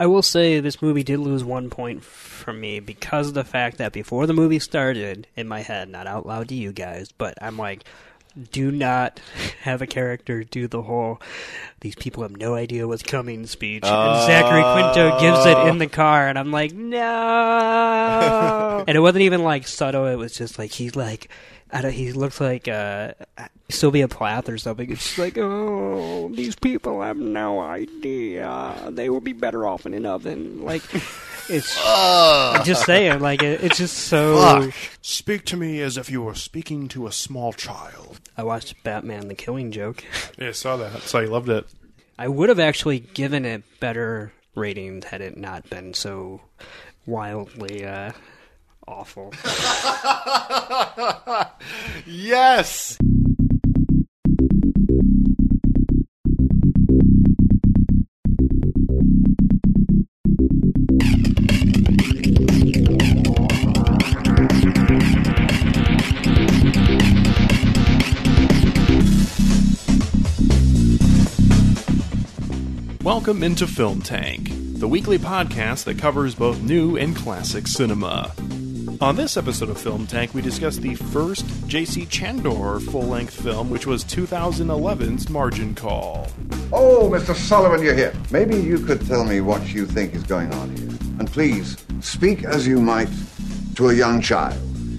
I will say this movie did lose one point from me because of the fact that before the movie started, in my head, not out loud to you guys, but I'm like, do not have a character do the whole these people have no idea what's coming speech. and uh. Zachary Quinto gives it in the car, and I'm like, no. and it wasn't even like subtle, it was just like, he's like, he looks like uh, Sylvia Plath or something. It's just like, oh, these people have no idea. They will be better off in an oven. Like, it's. I'm just saying, like, it, it's just so. Fuck. Speak to me as if you were speaking to a small child. I watched Batman: The Killing Joke. Yeah, I saw that. So you loved it. I would have actually given it better ratings had it not been so wildly uh, awful. Yes. Welcome into Film Tank, the weekly podcast that covers both new and classic cinema. On this episode of Film Tank, we discuss the first J.C. Chandor full length film, which was 2011's Margin Call. Oh, Mr. Sullivan, you're here. Maybe you could tell me what you think is going on here. And please, speak as you might to a young child.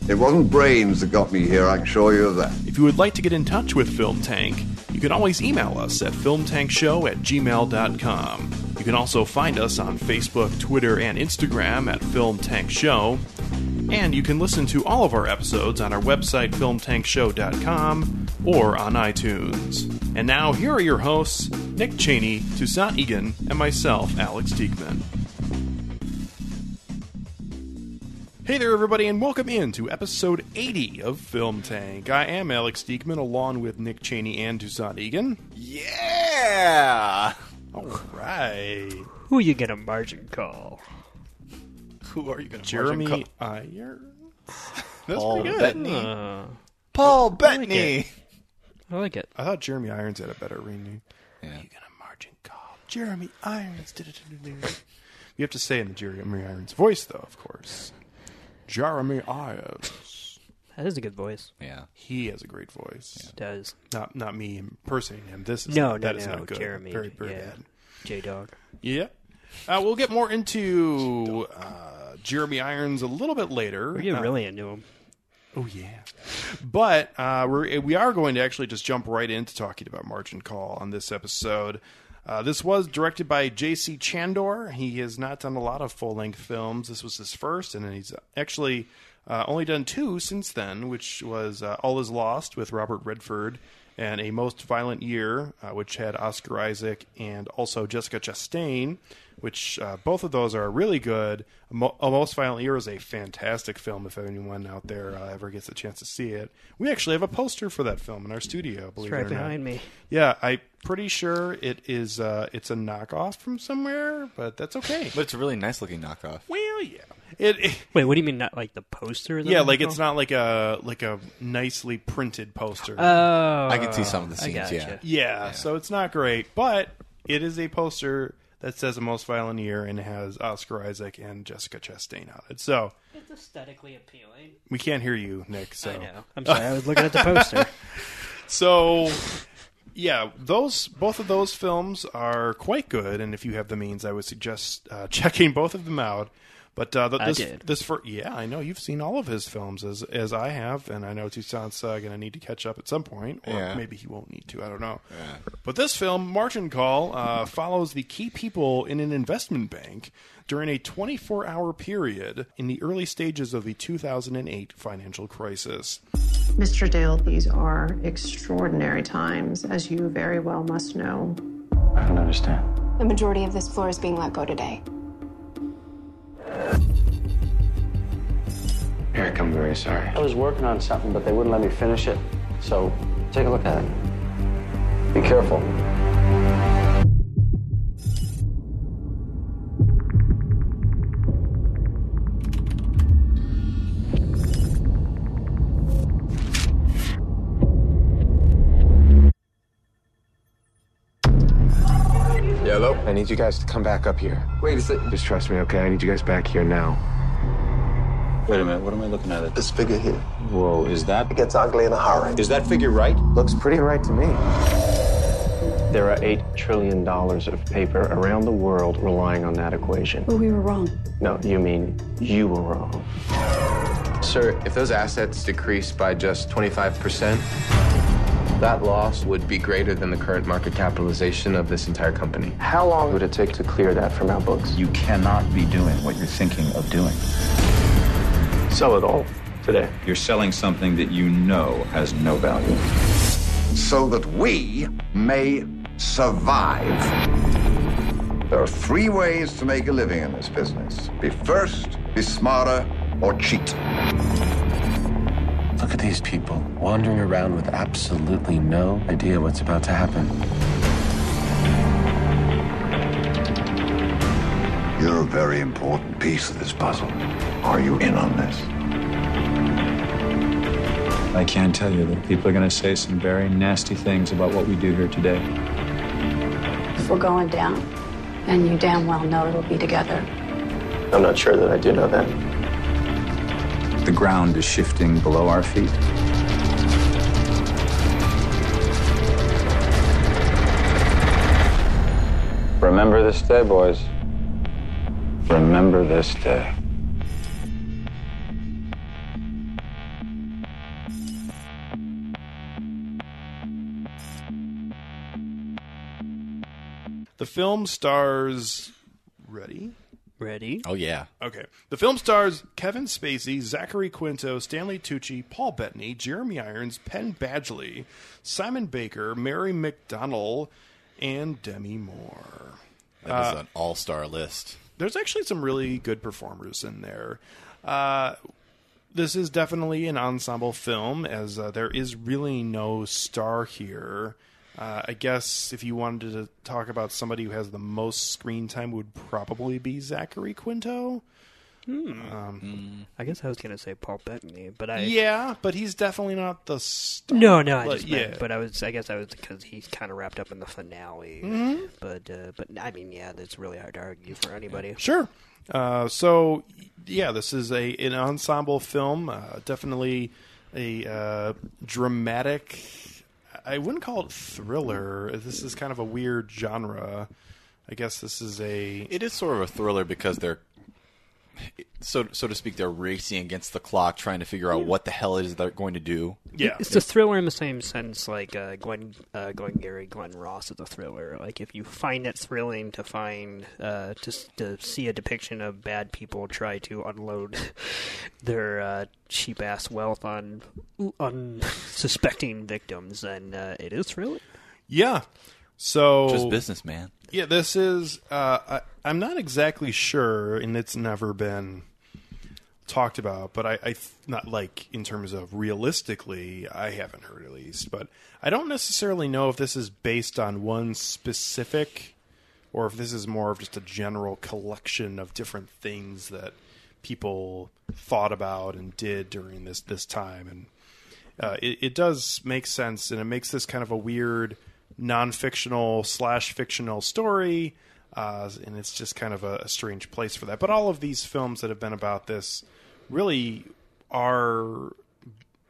It wasn't brains that got me here, I can assure you of that. If you would like to get in touch with Film Tank, you can always email us at filmtankshow at gmail.com. You can also find us on Facebook, Twitter, and Instagram at Film Tank Show. And you can listen to all of our episodes on our website, filmtankshow.com, or on iTunes. And now, here are your hosts, Nick Cheney, Toussaint Egan, and myself, Alex Diekman. Hey there, everybody, and welcome in to episode 80 of Film Tank. I am Alex Diekman, along with Nick Cheney and Toussaint Egan. Yeah. All right. Who you gonna margin call? Who are you going to Jeremy Irons? That's Paul pretty good. Bettany. Uh, Paul like Bettany. it. I like it. I thought Jeremy Irons had a better ring. name. Yeah. You gonna margin call Jeremy Irons? You have to say in the Jeremy Irons voice, though, of course. Jeremy Irons. That is a good voice. Yeah. He has a great voice. It does. Not not me impersonating him. This is No, not, no, that is no, not good. Jeremy. Very very yeah. bad. J Dog. Yeah. Uh, we'll get more into uh, Jeremy Irons a little bit later. We're getting Uh, really into him. Oh yeah, but uh, we're we are going to actually just jump right into talking about Margin Call on this episode. Uh, this was directed by J.C. Chandor. He has not done a lot of full length films. This was his first, and he's actually uh, only done two since then, which was uh, All Is Lost with Robert Redford and A Most Violent Year, uh, which had Oscar Isaac and also Jessica Chastain, which uh, both of those are really good. A, Mo- a Most Violent Year is a fantastic film. If anyone out there uh, ever gets a chance to see it, we actually have a poster for that film in our studio. Believe It's right it or not. behind me. Yeah, I'm pretty sure it is. Uh, it's a knockoff from somewhere, but that's okay. But it's a really nice looking knockoff. well, yeah, it, it Wait, what do you mean? Not like the poster? yeah, like it's not like a like a nicely printed poster. Oh, I can see some of the I scenes, gotcha. yeah. yeah, so it's not great, but it is a poster that says "A Most Violent Year" and has Oscar Isaac and Jessica Chastain on it. So It's aesthetically appealing. we can't hear you, Nick. So I know. I'm sorry. I was looking at the poster. So, yeah, those both of those films are quite good, and if you have the means, I would suggest uh, checking both of them out. But uh, th- I this did. this for yeah, I know you've seen all of his films as as I have, and I know Toussaint's uh, going to need to catch up at some point, or Yeah. maybe he won't need to. I don't know. But this film, Margin Call, uh, follows the key people in an investment bank during a 24 hour period in the early stages of the 2008 financial crisis. Mr. Dale, these are extraordinary times, as you very well must know. I don't understand. The majority of this floor is being let go today. Eric, I'm very sorry. I was working on something, but they wouldn't let me finish it. So take a look at it. Be careful. Need you guys to come back up here. Wait a second. Just trust me, okay? I need you guys back here now. Wait a minute, what am I looking at? This figure here. Whoa, is that? It gets ugly in a hurry. Is that figure right? Looks pretty right to me. There are $8 trillion of paper around the world relying on that equation. Well, we were wrong. No, you mean you were wrong. Sir, if those assets decrease by just 25%, that loss would be greater than the current market capitalization of this entire company. How long would it take to clear that from our books? You cannot be doing what you're thinking of doing. Sell it all today. You're selling something that you know has no value. So that we may survive. There are three ways to make a living in this business be first, be smarter, or cheat. Look at these people wandering around with absolutely no idea what's about to happen. You're a very important piece of this puzzle. Are you in on this? I can tell you that people are going to say some very nasty things about what we do here today. If we're going down, and you damn well know it'll be together. I'm not sure that I do know that. The ground is shifting below our feet. Remember this day, boys. Remember this day. The film stars. Ready? Ready? Oh yeah. Okay. The film stars Kevin Spacey, Zachary Quinto, Stanley Tucci, Paul Bettany, Jeremy Irons, Penn Badgley, Simon Baker, Mary McDonnell, and Demi Moore. That is Uh, an all-star list. There's actually some really good performers in there. Uh, this is definitely an ensemble film, as uh, there is really no star here. Uh, I guess if you wanted to talk about somebody who has the most screen time, would probably be Zachary Quinto. Um, I guess I was gonna say Paul Bettany, but I yeah, but he's definitely not the star. No, no, I But, just yeah. but I was, I guess I was because he's kind of wrapped up in the finale. Mhm. But, uh, but I mean, yeah, that's really hard to argue for anybody. Sure. Uh, so, yeah, this is a an ensemble film. Uh, definitely a uh, dramatic. I wouldn't call it thriller. This is kind of a weird genre. I guess this is a. It is sort of a thriller because they're so so to speak. They're racing against the clock, trying to figure out what the hell it is they're going to do. Yeah, it's a thriller in the same sense, like uh, Glenn, uh, Glengarry Glen Ross is a thriller. Like if you find it thrilling to find uh, to to see a depiction of bad people try to unload their uh, cheap ass wealth on unsuspecting victims, then uh, it is thrilling. Yeah. So Just business, man. Yeah, this is. Uh, I, I'm not exactly sure, and it's never been talked about. But I, I not like in terms of realistically, I haven't heard at least. But I don't necessarily know if this is based on one specific, or if this is more of just a general collection of different things that people thought about and did during this this time and uh, it, it does make sense, and it makes this kind of a weird non-fictional slash fictional story, uh, and it's just kind of a, a strange place for that. But all of these films that have been about this really are,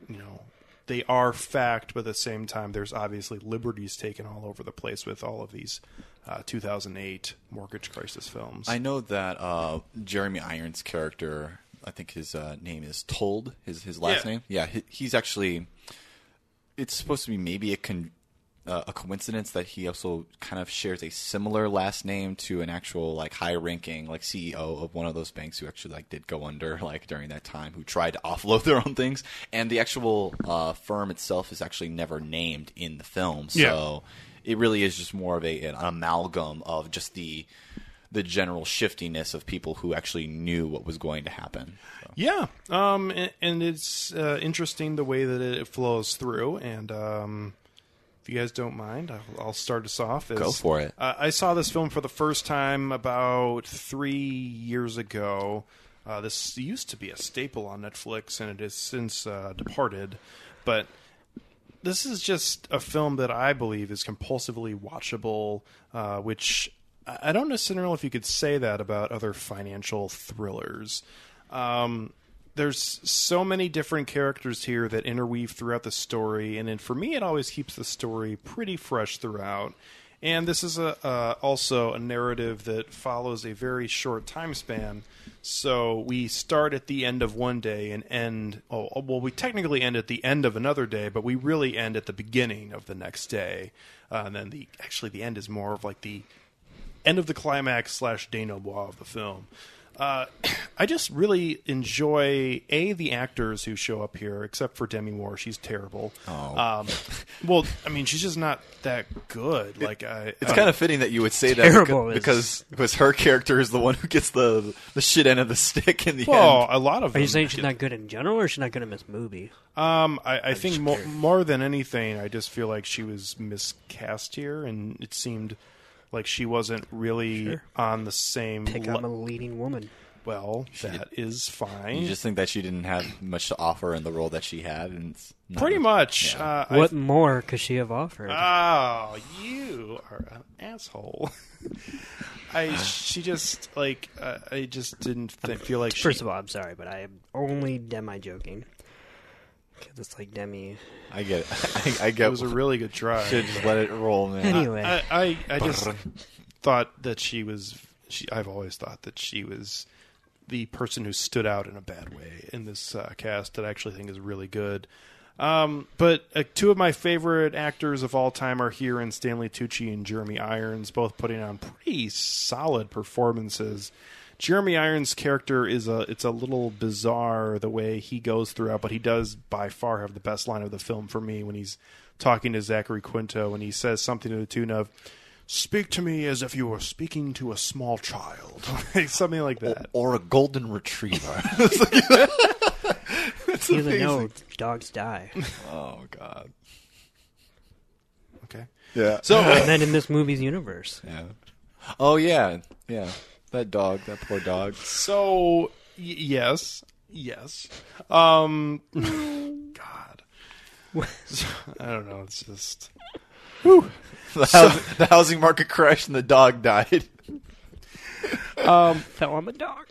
you know, they are fact, but at the same time, there's obviously liberties taken all over the place with all of these uh, 2008 mortgage crisis films. I know that uh, Jeremy Irons' character, I think his uh, name is Tuld, his his last Yeah. name. Yeah, he, he's actually. It's supposed to be maybe a con, uh, a coincidence that he also kind of shares a similar last name to an actual like high-ranking like CEO of one of those banks who actually like did go under like during that time, who tried to offload their own things, and the actual uh, firm itself is actually never named in the film. So Yeah. it really is just more of a an amalgam of just the the general shiftiness of people who actually knew what was going to happen. So. Yeah, um, and, and it's uh, interesting the way that it flows through. And um, if you guys don't mind, I'll, I'll start us off. As, Go for it. Uh, I saw this film for the first time about three years ago. Uh, this used to be a staple on Netflix, and it has since uh, departed. But this is just a film that I believe is compulsively watchable, uh, which I I don't necessarily know if you could say that about other financial thrillers. Um, there's so many different characters here that interweave throughout the story, and then for me, it always keeps the story pretty fresh throughout. And this is a uh, also a narrative that follows a very short time span. So we start at the end of one day and end. Oh, well, we technically end at the end of another day, but we really end at the beginning of the next day. Uh, and then the actually the end is more of like the end of the climax slash denouement of the film. Uh, I just really enjoy a the actors who show up here, except for Demi Moore. She's terrible. Oh. Um, well, I mean, she's just not that good. Like, I, It's I- kind of fitting that you would say that Terrible because, is- because because her character is the one who gets the the shit end of the stick in the well, end. a lot of Are you saying she's get- not good in general, or she's not good in this movie? Um, I, I think more, more than anything, I just feel like she was miscast here, and it seemed like she wasn't really Sure. on the same. Pick le- on a leading woman. well, that is fine. You just think that she didn't have much to offer in the role that she had, and it's not- Pretty much. Yeah. Uh, I What more could she have offered? Oh, you are an asshole. I she just like uh, I just didn't th- feel like First she, of all, I'm sorry, but I am only demi joking. Because it's like Demi. I get it. I, I get. it was a really good try. Should just let it roll, man. Anyway. I, I, I just thought that she was. She, I've always thought that she was the person who stood out in a bad way in this uh, cast that I actually think is really good. Um, but uh, two of my favorite actors of all time are here in Stanley Tucci and Jeremy Irons, both putting on pretty solid performances. Jeremy Irons' character is a it's a little bizarre the way he goes throughout, but he does by far have the best line of the film for me when he's talking to Zachary Quinto and he says something to the tune of "Speak to me as if you were speaking to a small child," something like that. or a golden retriever. Even though dogs die. oh God. Okay. Yeah. So and then in this movie's universe. Yeah. Oh yeah, yeah. That dog, that poor dog. So y- yes, yes. Um, God, I don't know. It's just The, housing, the housing market crashed and the dog died. Fell on the dog.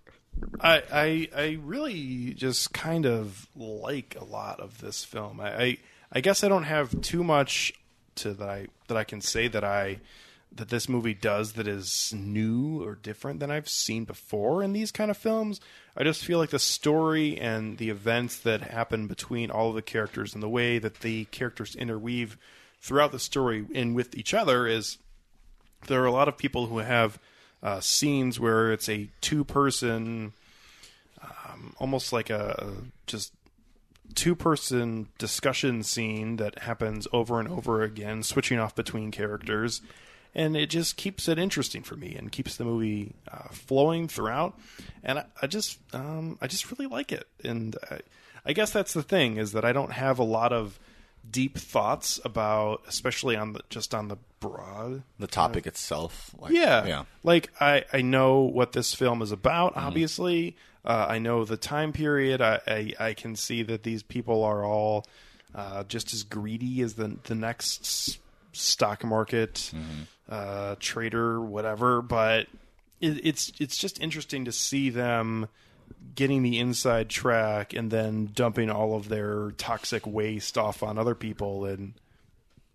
I, I I really just kind of like a lot of this film. I, I I guess I don't have too much to that I that I can say that I that this movie does that is new or different than I've seen before in these kind of films. I just feel like the story and the events that happen between all of the characters and the way that the characters interweave throughout the story and with each other is there are a lot of people who have uh, scenes where it's a two person um, almost like a just two person discussion scene that happens over and over again switching off between characters and it just keeps it interesting for me and keeps the movie uh, flowing throughout and I, I just um, I just really like it and I, I guess that's the thing is that I don't have a lot of deep thoughts about especially on the just on the broad The topic itself. Like, yeah. Yeah. Like I, I know what this film is about, Mm-hmm. obviously. Uh, I know the time period. I, I, I can see that these people are all uh, just as greedy as the the next stock market Mm-hmm. Uh, trader, whatever. But it, it's it's just interesting to see them getting the inside track and then dumping all of their toxic waste off on other people and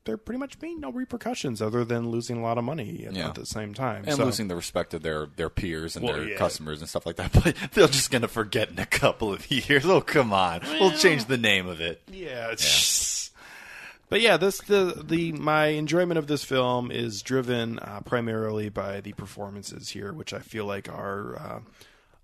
there pretty much being no repercussions other than losing a lot of money at, Yeah. at the same time. And So- losing the respect of their, their peers and Well, their yeah. customers and stuff like that. But they're just going to forget in a couple of years. Oh, come on. we'll change the name of it. Yeah, it's just- But yeah, this the the my enjoyment of this film is driven uh, primarily by the performances here, which I feel like are uh,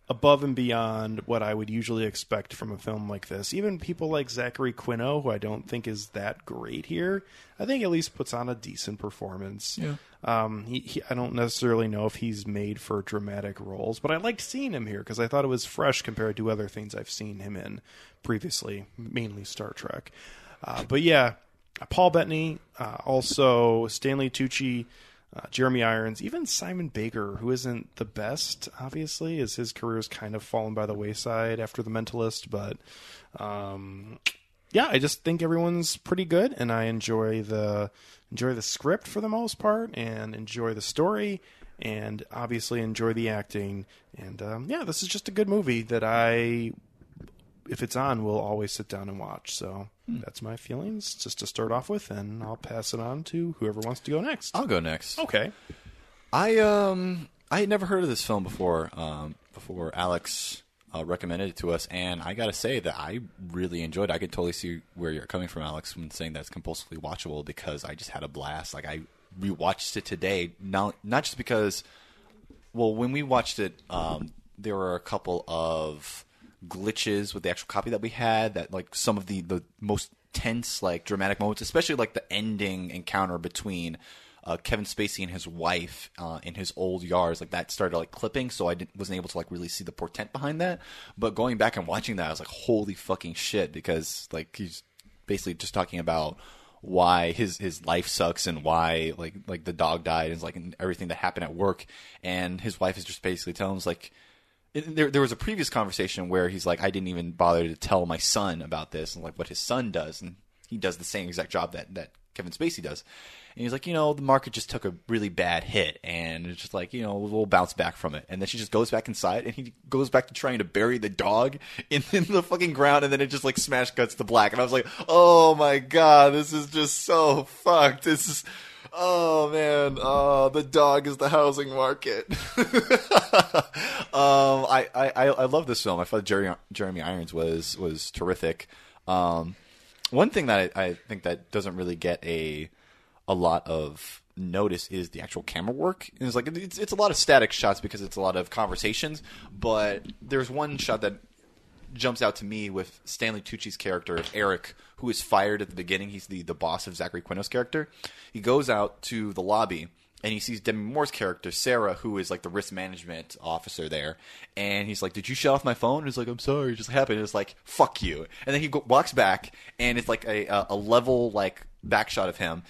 above and beyond what I would usually expect from a film like this. Even people like Zachary Quinto, who I don't think is that great here, I think at least puts on a decent performance. Yeah. Um, he, he, I don't necessarily know if he's made for dramatic roles, but I liked seeing him here because I thought it was fresh compared to other things I've seen him in previously, mainly Star Trek. Uh, but yeah, Paul Bettany, uh, also Stanley Tucci, uh, Jeremy Irons, even Simon Baker, who isn't the best, obviously, as his career's kind of fallen by the wayside after The Mentalist. But um, yeah, I just think everyone's pretty good, and I enjoy the enjoy the script for the most part, and enjoy the story. and obviously enjoy the acting. And um, yeah, this is just a good movie that I, if it's on, we'll always sit down and watch. So that's my feelings just to start off with, and I'll pass it on to whoever wants to go next. I'll go next. Okay. I um I had never heard of this film before. Um, before Alex uh, recommended it to us, and I gotta say that I really enjoyed. it. I could totally see where you're coming from, Alex, when saying that it's compulsively watchable because I just had a blast. Like I rewatched it today, not not just because. Well, when we watched it, um, there were a couple of glitches with the actual copy that we had. That like some of the the most tense, like dramatic moments, especially like the ending encounter between uh, Kevin Spacey and his wife uh, in his old yards, like that started like clipping, so I wasn't able to like really see the portent behind that. But going back and watching that, I was like, holy fucking shit, because like he's basically just talking about why his his life sucks and why like like the dog died and like and everything that happened at work, and his wife is just basically telling him like. There, there was a previous conversation where he's like, I didn't even bother to tell my son about this and like what his son does, and he does the same exact job that that Kevin Spacey does. And he's like, you know, the market just took a really bad hit, and it's just like, you know, we'll bounce back from it. And then she just goes back inside, and he goes back to trying to bury the dog in, in the fucking ground, and then it just like smash cuts to black. And I was like, oh my god, this is just so fucked. This is. Oh man, oh the dog is the housing market. um, I, I, I love this film. I thought Jerry, Jeremy Irons was was terrific. Um, one thing that I, I think that doesn't really get a a lot of notice is the actual camera work. It's like it's it's a lot of static shots because it's a lot of conversations, but there's one shot that jumps out to me with Stanley Tucci's character Eric, who is fired at the beginning. He's the the boss of Zachary Quinto's character. He goes out to the lobby and he sees Demi Moore's character Sarah, who is like the risk management officer there, and he's like, "Did you shut off my phone?" And he's like, "I'm sorry, it just happened." And it's like, "Fuck you!" And then he walks back, and it's like a a, a level like back shot of him.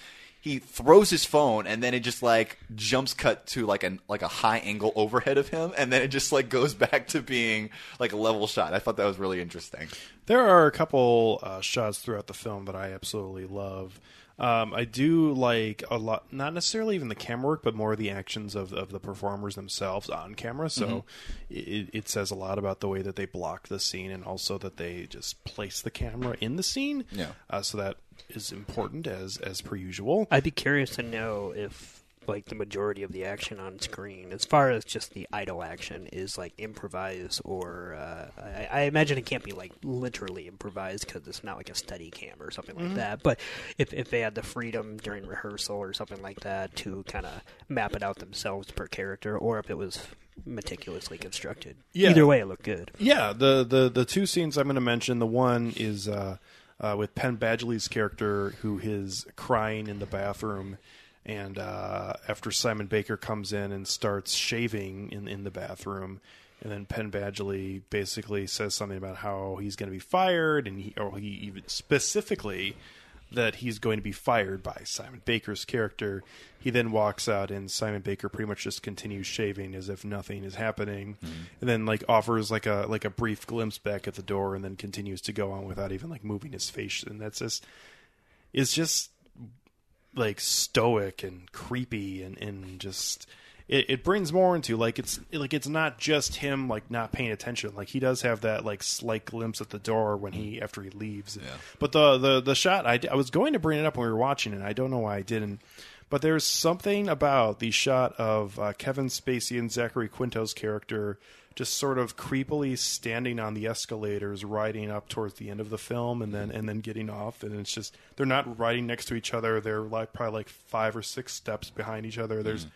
He throws his phone, and then it just like jumps cut to like an like a high angle overhead of him, and then it just like goes back to being like a level shot. I thought that was really interesting. There are a couple uh, shots throughout the film that I absolutely love. Um, I do like a lot, not necessarily even the camera work, but more the actions of, of the performers themselves on camera. So Mhm. it, it says a lot about the way that they block the scene and also that they just place the camera in the scene. Yeah. Uh, so that is important as as per usual. I'd be curious to know if like the majority of the action on screen, as far as just the idle action, is like improvised or uh, I, I imagine it can't be like literally improvised because it's not like a Steadicam or something like Mhm. that. But if if they had the freedom during rehearsal or something like that to kind of map it out themselves per character, or if it was meticulously constructed, Yeah. either way, it looked good. Yeah, the the the two scenes I'm going to mention. The one is uh, uh, with Penn Badgley's character, who is crying in the bathroom, and uh, after Simon Baker comes in and starts shaving in in the bathroom, and then Penn Badgley basically says something about how he's going to be fired, and he or he even specifically that he's going to be fired by Simon Baker's character. He then walks out, and Simon Baker pretty much just continues shaving as if nothing is happening, mm-hmm. and then like offers like a like a brief glimpse back at the door, and then continues to go on without even like moving his face, and that's just is just like stoic and creepy and and just it, it brings more into like it's like it's not just him like not paying attention. Like he does have that like slight glimpse at the door when he mm-hmm. after he leaves. But the the the shot I, I was going to bring it up when we were watching it. I don't know why I didn't. But there's something about the shot of uh, Kevin Spacey and Zachary Quinto's character just sort of creepily standing on the escalators riding up towards the end of the film and then mm-hmm. and then getting off. And it's just they're not riding next to each other. They're like probably like five or six steps behind each other. There's mm-hmm.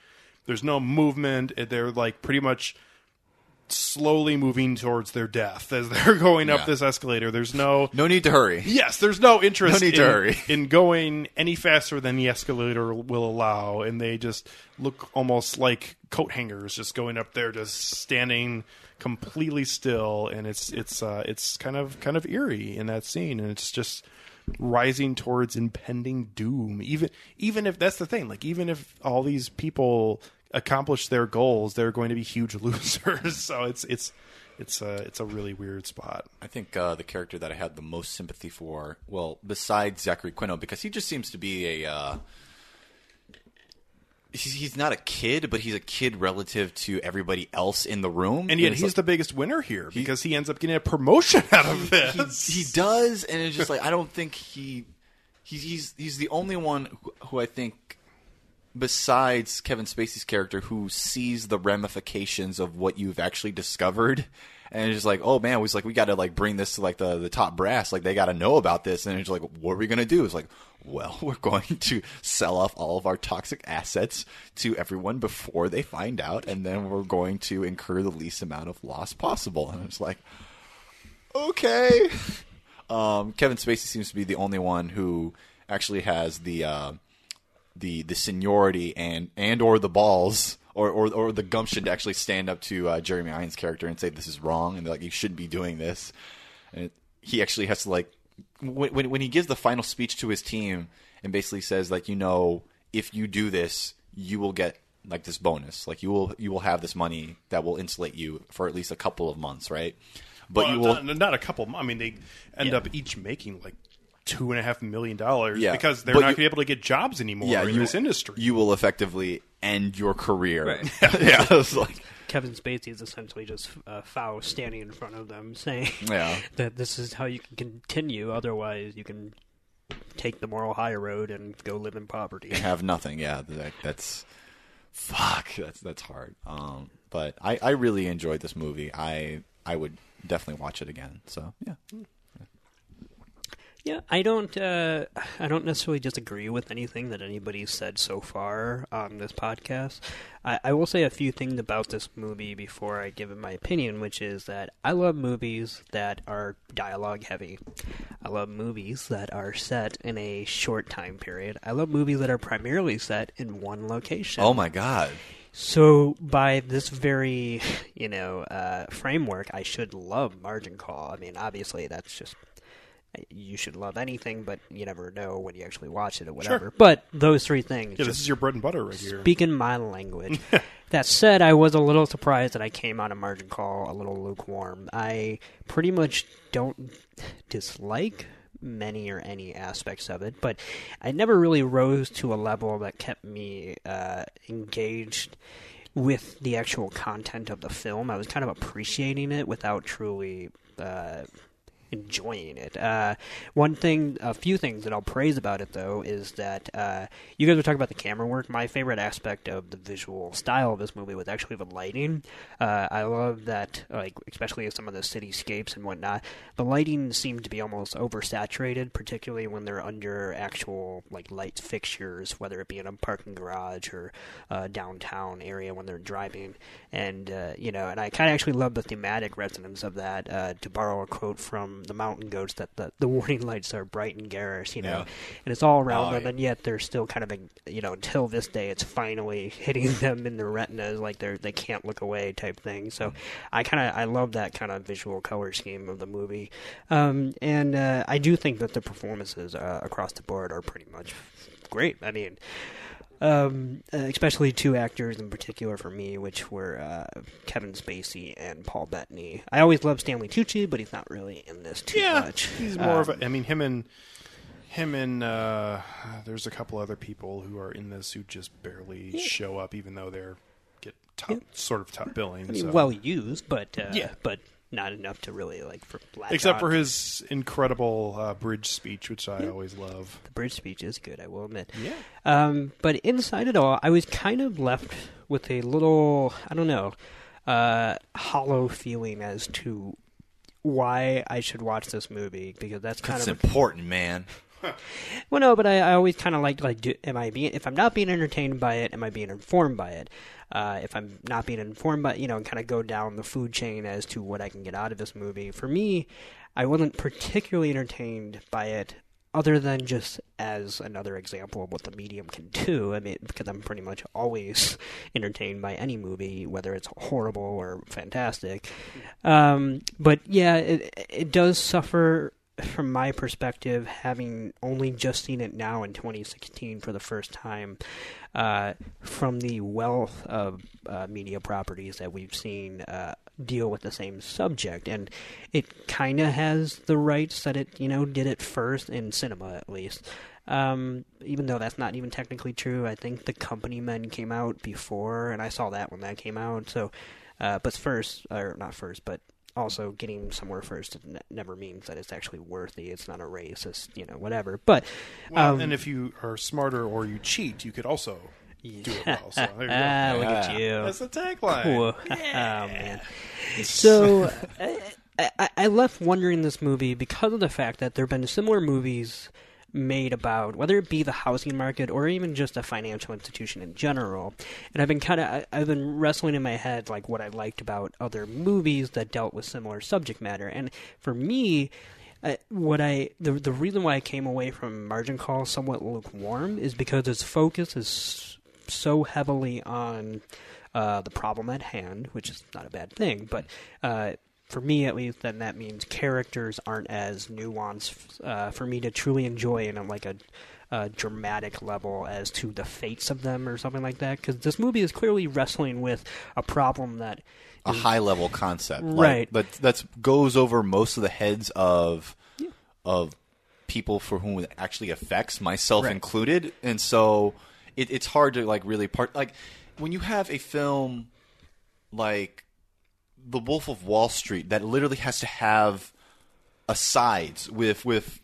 There's no movement they're like pretty much slowly moving towards their death as they're going up this escalator there's no No need to hurry. Yes, there's no interest No need to in, hurry. in going any faster than the escalator will allow, and they just look almost like coat hangers, just going up there, just standing completely still, and it's it's uh, it's kind of kind of eerie in that scene, and it's just rising towards impending doom. Even even if that's the thing, like even if all these people accomplish their goals, they're going to be huge losers. so it's it's it's a it's a really weird spot. I think uh, the character that I had the most sympathy for, well, besides Zachary Quinto, because he just seems to be a uh, he's, he's not a kid, but he's a kid relative to everybody else in the room. And yet it's he's like- the biggest winner here because he ends up getting a promotion out of he, this. he does, and it's just like I don't think he he's he's he's the only one who, who I think besides Kevin Spacey's character who sees the ramifications of what you've actually discovered. And it's like, oh man, it's like we got to like bring this to like the the top brass, like they got to know about this. And it's like, what are we gonna do? It's like, well, we're going to sell off all of our toxic assets to everyone before they find out, and then we're going to incur the least amount of loss possible. And it's like, okay. Um, Kevin Spacey seems to be the only one who actually has the uh, the the seniority and and or the balls or, or or the gumption to actually stand up to uh, Jeremy Irons' character and say this is wrong and like you shouldn't be doing this. And it, he actually has to like when, when when he gives the final speech to his team and basically says like you know if you do this you will get like this bonus like you will you will have this money that will insulate you for at least a couple of months right but Well, you will not, not a couple. I mean, they end Yeah. up each making like two and a half million dollars Yeah. because they're But not going to be able to get jobs anymore in you, this industry. You will effectively end your career. Right. yeah, it's like Kevin Spacey is essentially just uh, Faust standing in front of them saying Yeah. that this is how you can continue. Otherwise, you can take the moral high road and go live in poverty. have nothing. Yeah, that, that's fuck. That's that's hard. Um, but I, I really enjoyed this movie. I I would definitely watch it again. So yeah. Yeah, I don't. Uh, I don't necessarily disagree with anything that anybody's said so far on this podcast. I, I will say a few things about this movie before I give it my opinion, which is that I love movies that are dialogue heavy. I love movies that are set in a short time period. I love movies that are primarily set in one location. Oh my god. So by this very, you know, uh, framework, I should love Margin Call. I mean, obviously that's just you should love anything, but you never know when you actually watch it or whatever. Sure. But those three things. yeah, this is your bread and butter right here. Speaking my language. that said, I was a little surprised that I came out of Margin Call a little lukewarm. I pretty much don't dislike many or any aspects of it, but I never really rose to a level that kept me uh, engaged with the actual content of the film. I was kind of appreciating it without truly. Uh, enjoying it. Uh, one thing, a few things that I'll praise about it though is that uh, you guys were talking about the camera work. My favorite aspect of the visual style of this movie was actually the lighting. Uh, I love that, like especially some of the cityscapes and whatnot. The lighting seemed to be almost oversaturated, particularly when they're under actual like light fixtures, whether it be in a parking garage or uh, downtown area when they're driving. And uh, you know, and I kind of actually love the thematic resonance of that. Uh, to borrow a quote from the Mountain Goats, that the, the warning lights are bright and garish, you know, Yeah. and it's all around Oh, them, yeah. and yet they're still kind of, you know, until this day, it's finally hitting them in their retinas, like they're they can't look away type thing. So, I kind of I love that kind of visual color scheme of the movie, um, and uh, I do think that the performances uh, across the board are pretty much great. I mean, um, uh, especially two actors in particular for me, which were uh, Kevin Spacey and Paul Bettany. I always loved Stanley Tucci, but he's not really in this too yeah, much. he's more of Um, a. I mean, him and him and uh, there's a couple other people who are in this who just barely show up, even though they're get top sort of top billing. I mean, so. well used, but uh, Yeah. but not enough to really like for latch except on. for his incredible uh, bridge speech, which I always love. The bridge speech is good, I will admit. Yeah. Um, but inside it all, I was kind of left with a little, I don't know, uh, hollow feeling as to why I should watch this movie because that's kind That's of a- important, man. well, no, but I, I always kind of like like, do, am I being if I'm not being entertained by it, am I being informed by it? Uh, if I'm not being informed by, you know, and kind of go down the food chain as to what I can get out of this movie. For me, I wasn't particularly entertained by it, other than just as another example of what the medium can do. I mean, because I'm pretty much always entertained by any movie, whether it's horrible or fantastic. Um, but yeah, it, it does suffer from my perspective, having only just seen it now in 2016 for the first time, uh, from the wealth of uh, media properties that we've seen uh, deal with the same subject, and it kind of has the rights that it you know did it first in cinema at least. Um, even though that's not even technically true, I think the Company Men came out before, and I saw that when that came out. So, uh, but first, or not first, but also getting somewhere first never means that it's actually worthy. It's not a race. It's you know whatever. But Well, um, and if you are smarter or you cheat, you could also do it well. So there you go. ah, look at you. That's the tagline. Cool. oh man. So I, I, I left wondering this movie because of the fact that there have been similar movies made about whether it be the housing market or even just a financial institution in general. And I've been kind of I've been wrestling in my head like what I liked about other movies that dealt with similar subject matter. And for me, uh, what I the the reason why I came away from Margin Call somewhat lukewarm is because its focus is so heavily on uh, the problem at hand, which is not a bad thing, but uh, for me at least, then that means characters aren't as nuanced uh, for me to truly enjoy in a, like a, a dramatic level as to the fates of them or something like that. Because this movie is clearly wrestling with a problem that a is- high level concept, like, Right. That that's goes over most of the heads of of people for whom it actually affects, myself Right. included, and so it, it's hard to like really part like when you have a film like The Wolf of Wall Street that literally has to have asides with with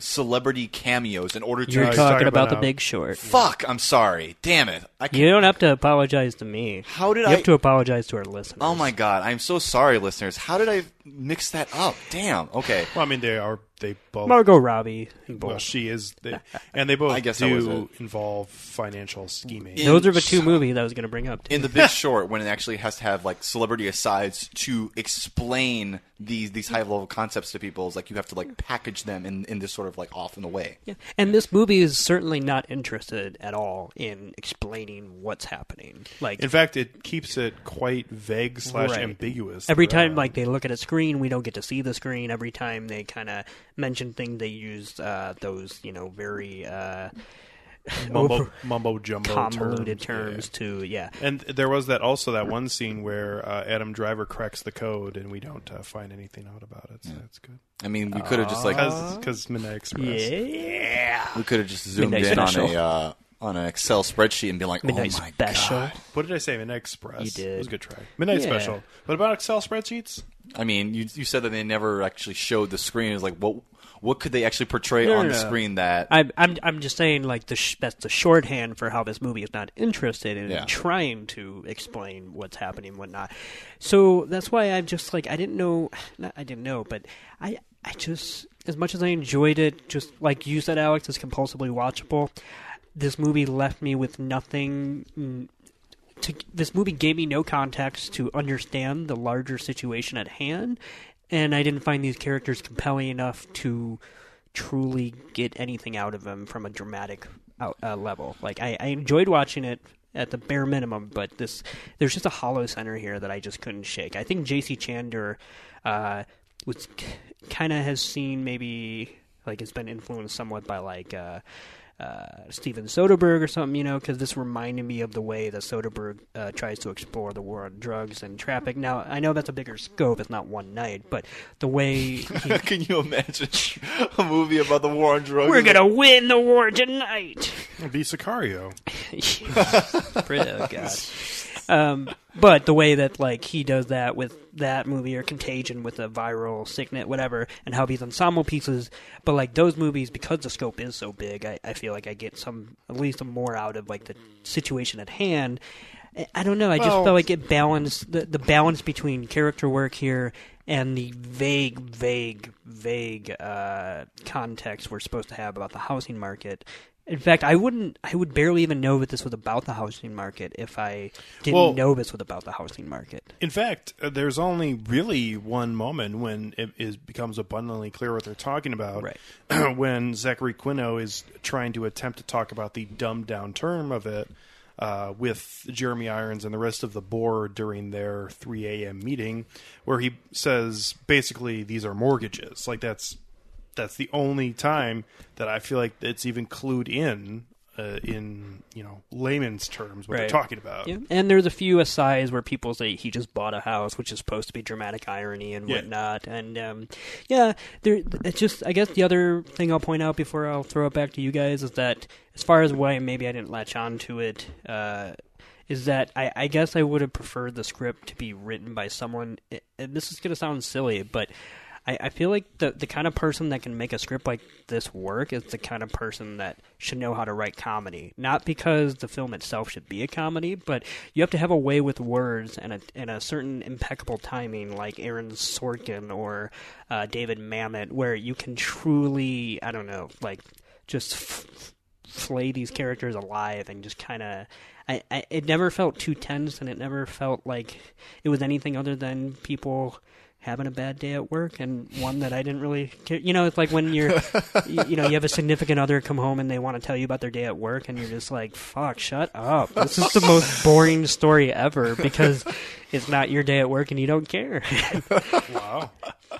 celebrity cameos in order to You're he's talking, talking about, about The. Big Short. Fuck! I'm sorry. Damn it! I You don't have to apologize to me. How did you I- have to apologize to our listeners? Oh my god! I'm so sorry, listeners. How did I mix that up? Damn. Okay. Well, I mean, they are they both. Margot Robbie and well, she is, they, and they both I guess do involve financial scheming. In- Those are the two movies that I was going to bring up. Too. in the Big Short, when it actually has to have like celebrity asides to explain these these high level concepts to people, it's like you have to like package them in in this sort of like off in the way. Yeah. And this movie is certainly not interested at all in explaining what's happening. Like In fact, it keeps it quite vague slash Right. ambiguous. Every time, like they look at a screen, we don't get to see the screen. Every time they kind of mention thing, they used uh, those, you know, very uh, mumbo, over- mumbo jumbo convoluted terms, terms to yeah. And there was that also that one scene where uh, Adam Driver cracks the code, and we don't uh, find anything out about it. So that's good. I mean, we could have just like Because Midnight Express. Yeah. we could have just zoomed Midnight in Special. on a uh, on an Excel spreadsheet and be like, Midnight oh my Special. god. What did I say? Midnight Express. You did. It was a good try. Midnight Yeah. Special. What about Excel spreadsheets? I mean, you you said that they never actually showed the screen. It's like what what could they actually portray No, on no, the no. screen that I'm I'm I'm just saying like the sh- that's the shorthand for how this movie is not interested in Yeah. trying to explain what's happening and whatnot. So that's why I'm just like I didn't know, not, I didn't know, but I I just as much as I enjoyed it, just like you said, Alex, it's compulsively watchable. This movie left me with nothing. Mm, To, this movie gave me no context to understand the larger situation at hand, and I didn't find these characters compelling enough to truly get anything out of them from a dramatic out, uh, level. Like I, I enjoyed watching it at the bare minimum, but this there's just a hollow center here that I just couldn't shake. I think J.C. Chandor uh, was kind of has seen maybe like has been influenced somewhat by like. Uh, uh, Steven Soderbergh or something, you know, because this reminded me of the way that Soderbergh uh, tries to explore the war on drugs and traffic. Now, I know that's a bigger scope; it's not one night, but the way he Can you imagine a movie about the war on drugs? We're gonna win the war tonight. It'd be Sicario. oh god. Um, but the way that like he does that with that movie or Contagion with a viral sickness, whatever, and how these ensemble pieces. But like those movies, because the scope is so big, I, I feel like I get some at least some more out of like the situation at hand. I- I don't know. I just Well- felt like it balanced the the balance between character work here and the vague, vague, vague uh, context we're supposed to have about the housing market. In fact, I wouldn't. I would barely even know that this was about the housing market if I didn't Well- know this was about the housing market. In fact, uh, there's only really one moment when it is becomes abundantly clear what they're talking about. Right. when Zachary Quinto is trying to attempt to talk about the dumbed down term of it uh, with Jeremy Irons and the rest of the board during their 3 a.m. meeting, where he says basically these are mortgages. Like that's that's the only time that I feel like it's even clued in uh, in you know layman's terms what Right. they're talking about. Yeah. And there's a few asides where people say he just bought a house, which is supposed to be dramatic irony and Yeah. whatnot. And um, yeah, there. It's just I guess the other thing I'll point out before I'll throw it back to you guys is that as far as why maybe I didn't latch on to it. Uh, is that I, I guess I would have preferred the script to be written by someone. And this is going to sound silly, but I, I feel like the the kind of person that can make a script like this work is the kind of person that should know how to write comedy. Not because the film itself should be a comedy, but you have to have a way with words and a and a certain impeccable timing, like Aaron Sorkin or uh, David Mamet, where you can truly I don't know, like just. F- flay these characters alive and just kind of I, I it never felt too tense and it never felt like it was anything other than people having a bad day at work and one that I didn't really care. You know, it's like when you're, you, you know, you have a significant other come home and they want to tell you about their day at work and you're just like, fuck, shut up. This is the most boring story ever because it's not your day at work and you don't care. wow.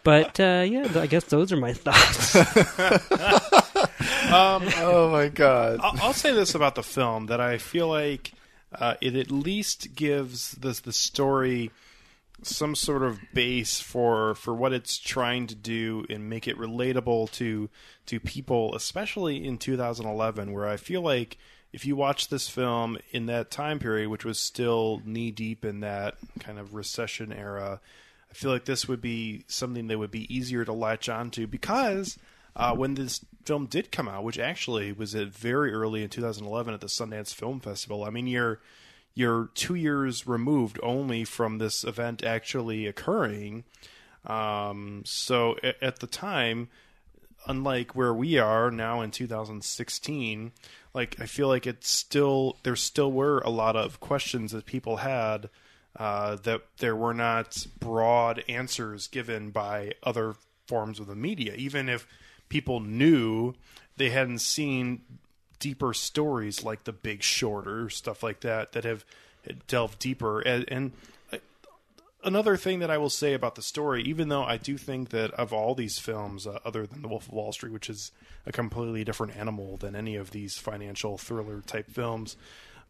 But, uh, yeah, I guess those are my thoughts. Um, oh my god! I'll, I'll say this about the film that I feel like uh, it at least gives the the story some sort of base for for what it's trying to do and make it relatable to to people, especially in 2011, where I feel like if you watch this film in that time period, which was still knee deep in that kind of recession era, I feel like this would be something that would be easier to latch onto because uh, when this film did come out, which actually was at very early in 2011 at the Sundance Film Festival. I mean, you're you're two years removed only from this event actually occurring. Um, so at, at the time, unlike where we are now in 2016, like I feel like it's still there still were a lot of questions that people had uh, that there were not broad answers given by other forms of the media, even if people knew they hadn't seen deeper stories like The Big Short or stuff like that that have delved deeper. And, and another thing that I will say about the story, even though I do think that of all these films, uh, other than The Wolf of Wall Street, which is a completely different animal than any of these financial thriller type films,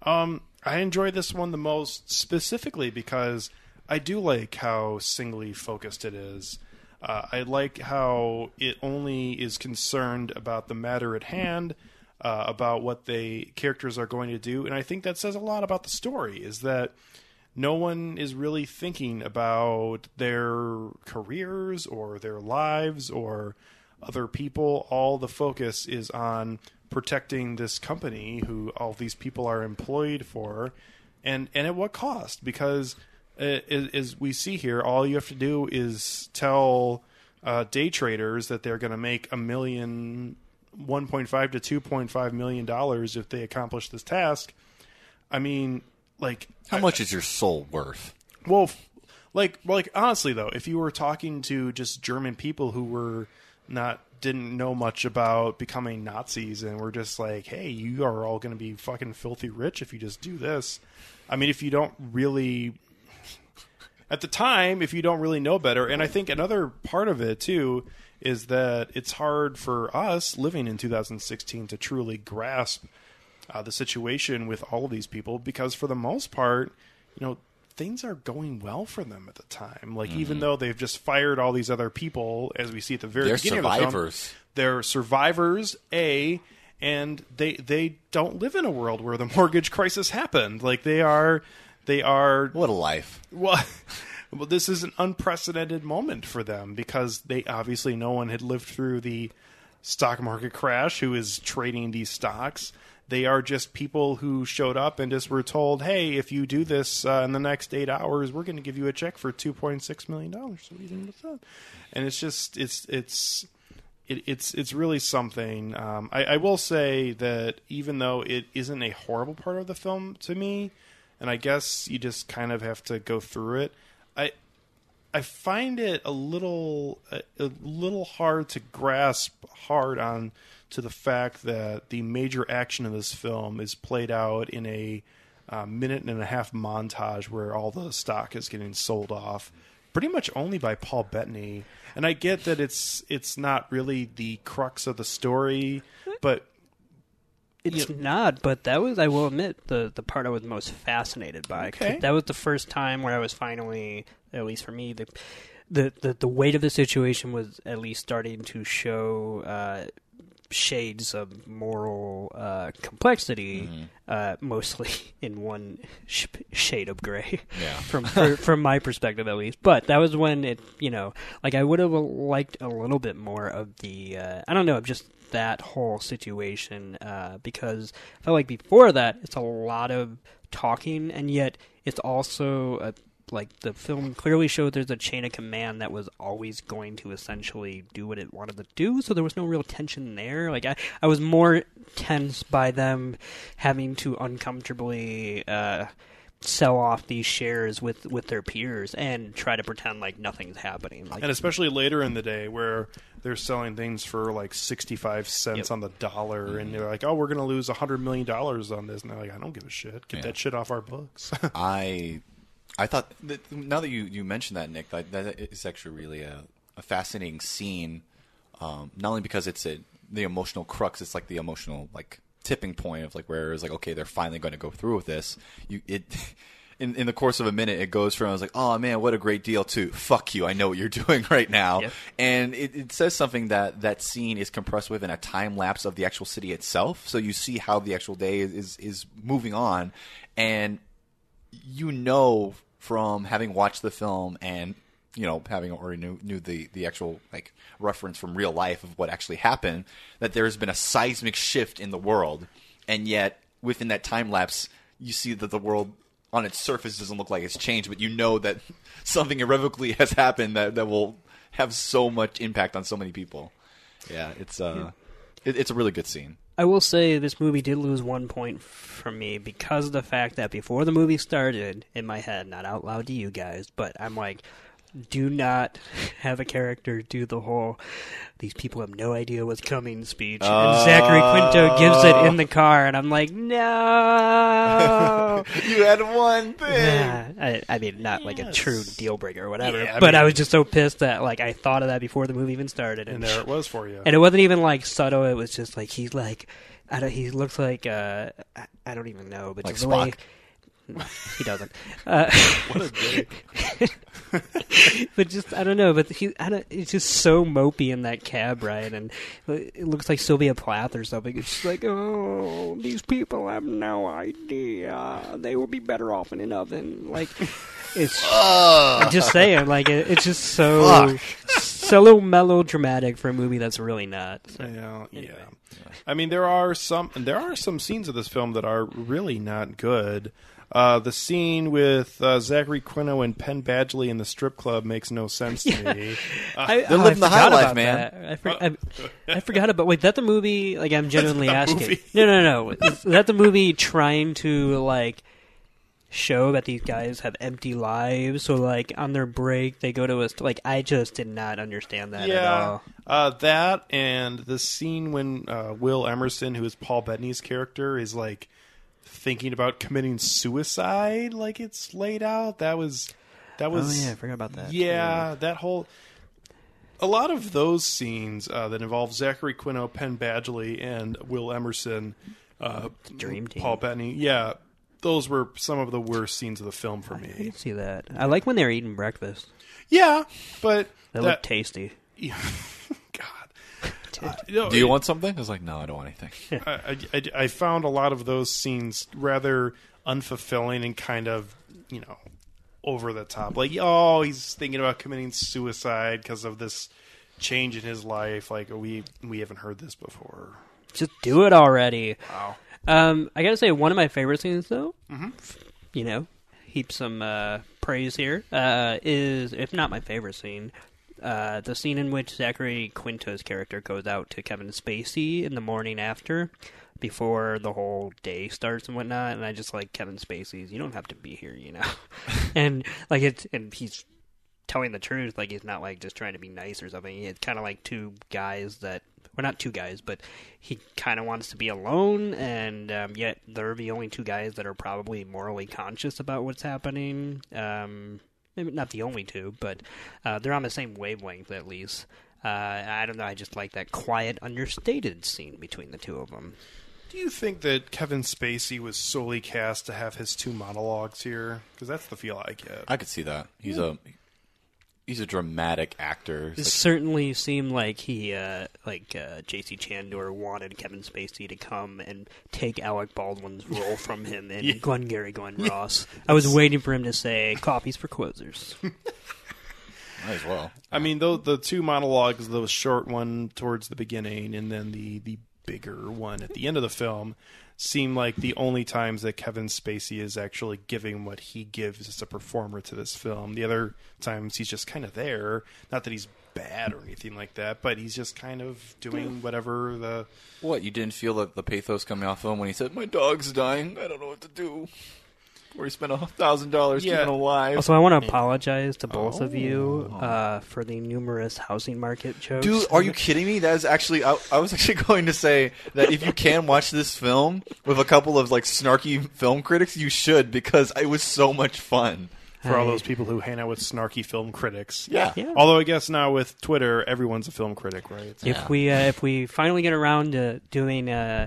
um, I enjoy this one the most specifically because I do like how singly focused it is. Uh, I like how it only is concerned about the matter at hand, uh, about what the characters are going to do, and I think that says a lot about the story. Is that no one is really thinking about their careers or their lives or other people. All the focus is on protecting this company who all these people are employed for, and and at what cost? Because uh, as, as we see here, all you have to do is tell uh, day traders that they're going to make a million, 1.5 to 2.5 million dollars if they accomplish this task. I mean, like How much is your soul worth? well, like, like honestly though, if you were talking to just German people who were not didn't know much about becoming Nazis and were just like, "Hey, you are all going to be fucking filthy rich if you just do this." I mean, if you don't really at the time, if you don't really know better, and I think another part of it too is that it's hard for us living in 2016 to truly grasp uh, the situation with all of these people because for the most part, you know, things are going well for them at the time. Like even Mhm. though they've just fired all these other people, as we see at the very They're beginning of the film, survivors. they're survivors. A and they they don't live in a world where the mortgage crisis happened. Like they are they are what a life. Well, well, this is an unprecedented moment for them because they obviously no one had lived through the stock market crash who is trading these stocks. They are just people who showed up and just were told, "Hey, if you do this uh, in the next eight hours, we're going to give you a check for two point six million dollars." So what do you think about that? And it's just it's it's it, it's it's really something. Um, I, I will say that even though it isn't a horrible part of the film to me, and I guess you just kind of have to go through it. I find it a little a, a little hard to grasp hard on to the fact that the major action of this film is played out in a uh, minute and a half montage where all the stock is getting sold off pretty much only by Paul Bettany. And I get that it's it's not really the crux of the story, but It's not, but that was, I will admit, the the part I was most fascinated by. Okay. That was the first time where I was finally, at least for me, the the the, the weight of the situation was at least starting to show uh, shades of moral uh, complexity, uh, mostly in one sh- shade of gray. Yeah. from for, from my perspective at least. But that was when it, you know, like I would have liked a little bit more of the, uh, I don't know, of just that whole situation uh, because I felt like before that it's a lot of talking, and yet it's also a like the film clearly showed there's a chain of command that was always going to essentially do what it wanted to do so there was no real tension there. Like i, I was more tense by them having to uncomfortably uh, sell off these shares with with their peers and try to pretend like nothing's happening. Like and especially later in the day where they're selling things for like 65 cents on the dollar and they're like oh we're going to lose 100 million dollars on this. And they're like i don't give a shit. Get Yeah. that shit off our books. I I thought that now that you, you mentioned that Nick that, that is actually really a, a fascinating scene. Um, not only because it's a the emotional crux, it's like the emotional like tipping point of like where it's like okay they're finally going to go through with this. You it. In, in the course of a minute, it goes from I was like, "Oh man, what a great deal!" to "Fuck you, I know what you're doing right now," Yep. and it, it says something that that scene is compressed within a time lapse of the actual city itself. So you see how the actual day is is, is moving on, and you know from having watched the film and you know having already knew, knew the the actual like reference from real life of what actually happened that there has been a seismic shift in the world and yet within that time lapse you see that the world on its surface doesn't look like it's changed but you know that something irrevocably has happened that that will have so much impact on so many people. Yeah it's uh It, it's a really good scene. I will say this movie did lose one point from me because of the fact that before the movie started, in my head, not out loud to you guys, but I'm like, do not have a character do the whole "these people have no idea what's coming" speech, and Zachary Quinto gives it in the car, and I'm like, no. you had one thing Yeah, I, I mean, not like a true deal breaker or whatever, Yeah, I but I was just so pissed that like I thought of that before the movie even started, and there it was for you and it wasn't even like subtle. It was just like he's like, I don't, he looks like uh, I, don't even know, but Like just the way- Spock? He doesn't. Uh, what a dick but just I don't know. But he, I don't, it's just so mopey in that cab ride, and it looks like Sylvia Plath or something. It's just like, oh, these people have no idea. They would be better off in an oven. Like, it's. I'm just saying, like it, it's just so so melodramatic for a movie that's really not. So, Yeah, anyway. yeah. I mean, there are some there are some scenes of this film that are really not good. Uh, the scene with uh, Zachary Quinto and Penn Badgley in the strip club makes no sense to me. Uh, I, They're oh, living I the high forgot life, about man. that. I, for, I, I forgot about. Wait, that the movie? Like, I'm genuinely asking. movie. No, no, no. Is that the movie trying to like show that these guys have empty lives? So, like, on their break, they go to a st- like. I just did not understand that at all. uh, that and the scene when uh, Will Emerson, who is Paul Bettany's character, is like thinking about committing suicide. Like it's laid out. That was that was oh yeah, I forgot about that. Yeah, that whole. A lot of those scenes uh, that involve Zachary Quinto, Penn Badgley, and Will Emerson, uh, Dream Team. Paul Bettany, yeah, those were some of the worst scenes of the film for I me. see that. I like when they're eating breakfast. Yeah, but They that, look tasty. Yeah, Uh, no, do you it- want something I was like no I don't want anything I, I, I- I found a lot of those scenes rather unfulfilling and kind of, you know, over the top. Like, oh, he's thinking about committing suicide because of this change in his life. Like, we we haven't heard this before. Just do it already. Wow. Um, I gotta say, one of my favorite scenes, though, you know, heap some uh, praise here, uh, is, if not my favorite scene, uh, the scene in which Zachary Quinto's character goes out to Kevin Spacey in the morning after, before the whole day starts and whatnot, and I just like Kevin Spacey's, you don't have to be here, you know? and, like, it's, and he's telling the truth, like, he's not, like, just trying to be nice or something. It's kind of like two guys that, well, not two guys, but he kind of wants to be alone, and um, yet they're the only two guys that are probably morally conscious about what's happening. Um, maybe not the only two, but uh, they're on the same wavelength at least. Uh, I don't know. I just like that quiet, understated scene between the two of them. Do you think that Kevin Spacey was solely cast to have his two monologues here? Because that's the feel I get. I could see that. He's a he's a dramatic actor. It like- certainly seemed like he, uh, like uh, J.C. Chandor, wanted Kevin Spacey to come and take Alec Baldwin's role from him in Yeah. Glengarry Glen Ross. I was waiting for him to say "coffees for closers." might as well. I mean, though the two monologues, the short one towards the beginning, and then the the bigger one at the end of the film, seem like the only times that Kevin Spacey is actually giving what he gives as a performer to this film. The other times he's just kind of there. Not that he's bad or anything like that, but he's just kind of doing whatever the. What you didn't feel the, the pathos coming off of him when he said, "My dog's dying. I don't know what to do." Or he spent a thousand dollars Yeah. keeping alive. Also, I want to apologize to both of Oh. you uh, for the numerous housing market jokes. Dude, are you kidding me? That is actually I, I was actually going to say that if you can watch this film with a couple of like snarky film critics, you should because it was so much fun. For all those people who hang out with snarky film critics, Yeah. Yeah. Although I guess now with Twitter, everyone's a film critic, right? If we uh, if we finally get around to doing uh,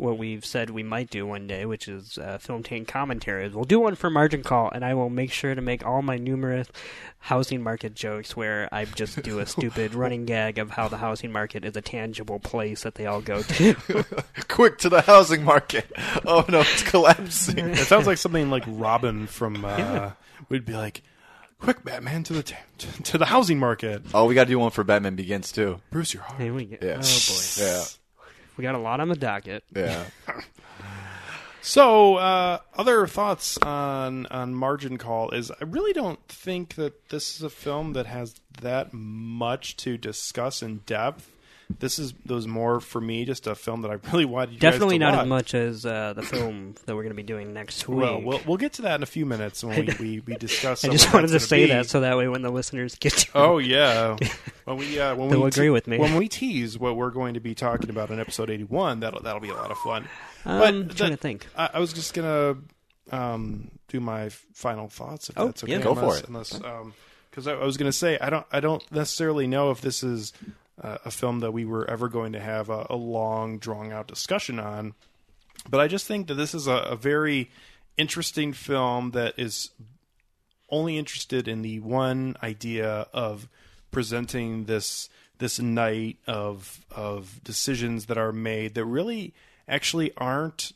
what we've said we might do one day, which is uh, film tank commentaries, we'll do one for Margin Call, and I will make sure to make all my numerous housing market jokes where I just do a stupid running gag of how the housing market is a tangible place that they all go to. Quick to the housing market. Oh no, it's collapsing. It sounds like something like Robin from uh, Yeah. would be like, "Quick, Batman to the t- to the housing market." oh, we got to do one for Batman Begins too. Bruce, your heart. Here we go. Yeah. Oh boy, Yeah. We got a lot on the docket. Yeah. So, uh, other thoughts on on Margin Call is I really don't think that this is a film that has that much to discuss in depth. This is those more for me just a film that I really wanted you Definitely to not watch. as much as uh, the film that we're going to be doing next week. Well, we'll we'll get to that in a few minutes when we we, we discuss. I just wanted to say gonna that so that way when the listeners get to Oh yeah, when we uh, when They'll we agree with me. when we tease what we're going to be talking about in episode eighty one. That'll that'll be a lot of fun. I'm but trying the- to think. I, I was just gonna um, do my final thoughts. If Oh, that's okay, yeah. Go for it. Unless because I, I was gonna say I don't I don't necessarily know if this is uh, a film that we were ever going to have a, a long drawn out discussion on, but I just think that this is a, a very interesting film that is only interested in the one idea of presenting this this night of of decisions that are made that really actually aren't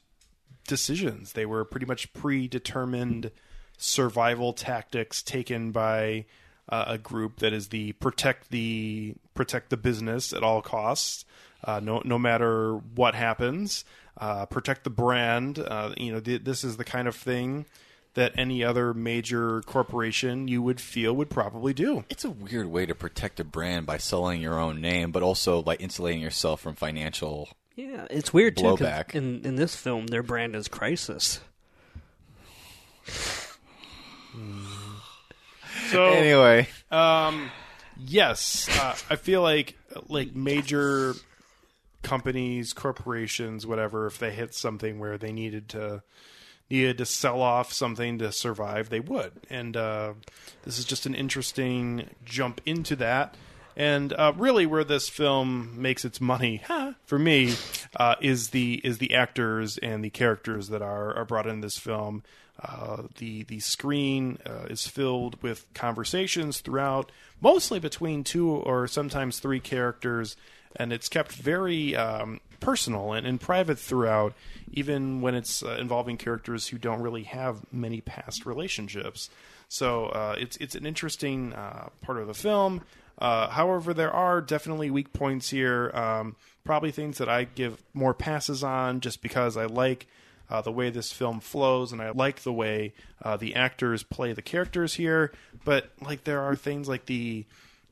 decisions. They were pretty much predetermined survival tactics taken by uh, a group that is the protect the protect the business at all costs, uh, no no matter what happens, uh, protect the brand. Uh, you know, th- this is the kind of thing that any other major corporation you would feel would probably do. It's a weird way to protect a brand by selling your own name, but also by insulating yourself from financial. Yeah, it's weird too. 'cause Blowback. In in this film, their brand is Crisis. So Anyway, Um, yes, uh, I feel like like major companies, corporations, whatever, if they hit something where they needed to needed to sell off something to survive, they would. And uh, this is just an interesting jump into that. And uh, really, where this film makes its money, huh, for me, uh, is the is the actors and the characters that are, are brought in this film. Uh, the the screen uh, is filled with conversations throughout, mostly between two or sometimes three characters, and it's kept very um, personal and, and private throughout, even when it's uh, involving characters who don't really have many past relationships. So uh, it's it's an interesting uh, part of the film. Uh, however, there are definitely weak points here. Um, probably things that I give more passes on, just because I like uh, the way this film flows, and I like the way uh, the actors play the characters here. But like, there are things like the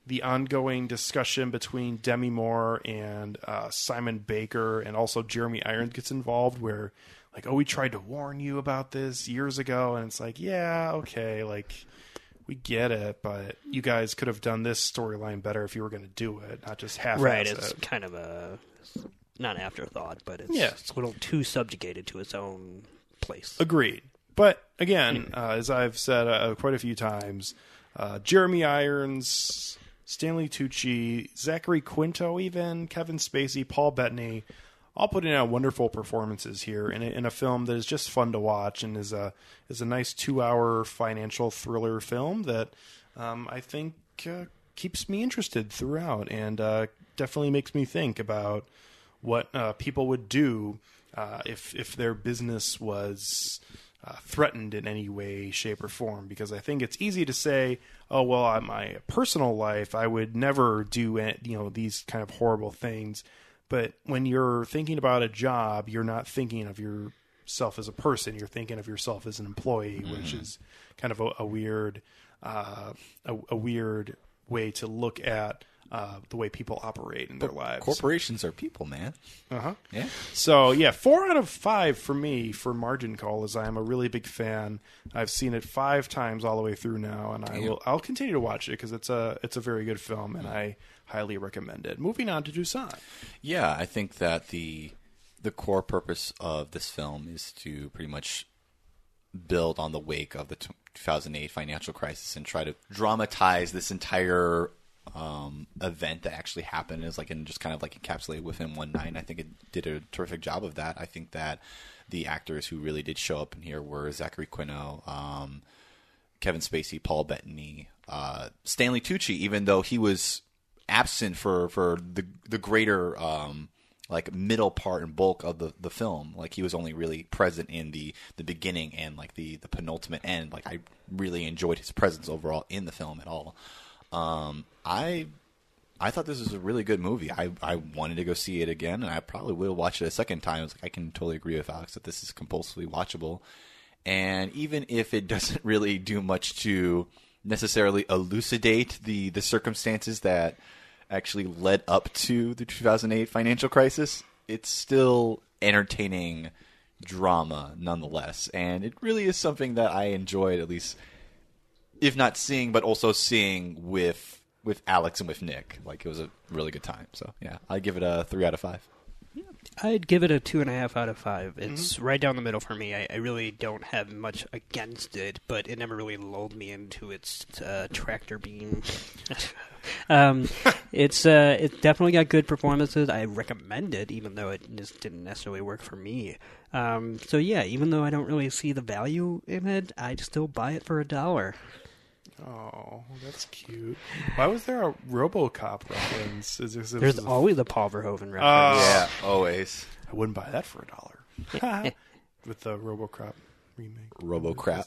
the ongoing discussion between Demi Moore and uh, Simon Baker, and also Jeremy Irons gets involved, where like, oh, we tried to warn you about this years ago, and it's like, yeah, okay, like we get it, but you guys could have done this storyline better if you were going to do it, not just half right. it. It's kind of a not afterthought, but it's, Yeah. it's a little too subjugated to its own place. Agreed. But again, uh, as I've said uh, quite a few times, uh, Jeremy Irons, Stanley Tucci, Zachary Quinto, even Kevin Spacey, Paul Bettany, all putting out wonderful performances here in a, in a film that is just fun to watch and is a is a nice two hour financial thriller film that um, I think uh, keeps me interested throughout and uh, definitely makes me think about what uh, people would do uh, if if their business was uh, threatened in any way, shape, or form. Because I think it's easy to say, "Oh well, my personal life, I would never do you know these kind of horrible things." But when you're thinking about a job, you're not thinking of yourself as a person. You're thinking of yourself as an employee, which is kind of a, a weird, uh, a, a weird way to look at uh, the way people operate in their lives. Corporations are people, man. Uh huh. Yeah. So yeah, four out of five for me for Margin Call, as I am a really big fan. I've seen it five times all the way through now, and I will. I'll continue to watch it because it's a it's a very good film, and I highly recommend it. Moving on to Toussaint. Yeah, I think that the the core purpose of this film is to pretty much build on the wake of the 2008 financial crisis and try to dramatize this entire um, event that actually happened is like and just kind of like encapsulate within one night. And I think it did a terrific job of that. I think that the actors who really did show up in here were Zachary Quinto, um, Kevin Spacey, Paul Bettany, uh, Stanley Tucci, even though he was absent for for the the greater um, like middle part and bulk of the, the film. Like he was only really present in the, the beginning and like the, the penultimate end. Like I really enjoyed his presence overall in the film at all. Um, I I thought this was a really good movie. I, I wanted to go see it again, and I probably will watch it a second time. It's like I can totally agree with Alex that this is compulsively watchable. And even if it doesn't really do much to necessarily elucidate the, the circumstances that actually led up to the 2008 financial crisis, it's still entertaining drama nonetheless. And it really is something that I enjoyed, at least, if not seeing, but also seeing with with Alex and with Nick. Like it was a really good time. So yeah, I give it a three out of five. I'd give it a two and a half out of five. It's right down the middle for me. I, I really don't have much against it, but it never really lulled me into its uh, tractor beam. um, it's uh, it's definitely got good performances. I recommend it, even though it just didn't necessarily work for me. Um, so yeah, even though I don't really see the value in it, I'd still buy it for a dollar. Oh, that's cute. Why was there a RoboCop reference? Is this, There's is always the Paul Verhoeven reference. Yeah, always. I wouldn't buy that for a dollar. With the RoboCop remake. RoboCrap.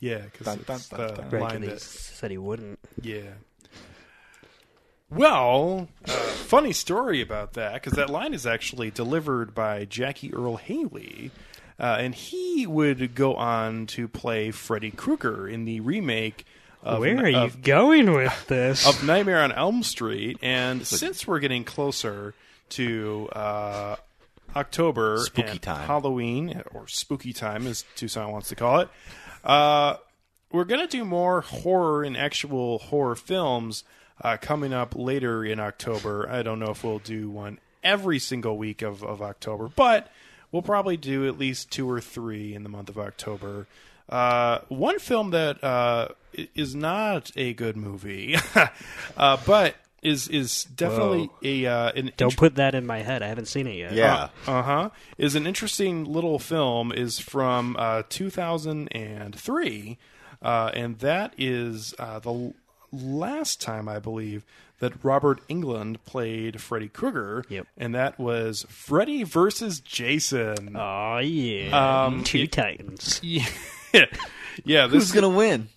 Yeah, because Dun, dun, it's dun, the dun. Right, line 'cause he that said he wouldn't. Yeah. Well, uh, funny story about that because that line is actually delivered by Jackie Earle Haley, uh, and he would go on to play Freddy Krueger in the remake. Of, Where are you of, going with this? of Nightmare on Elm Street? And since we're getting closer to uh, October, Spooky and time. Halloween, or spooky time, as Toussaint wants to call it, uh, we're going to do more horror and actual horror films uh, coming up later in October. I don't know if we'll do one every single week of, of October, but we'll probably do at least two or three in the month of October. Uh, one film that uh, is not a good movie, uh, but is is definitely a uh, an Don't put that in my head. I haven't seen it yet. Yeah. uh huh. Is an interesting little film. Is from uh, 2003, uh, and that is uh, the last time I believe that Robert Englund played Freddy Krueger. Yep. And that was Freddy versus Jason. Oh yeah, Um, two it- titans. yeah. yeah. This Who's gonna win?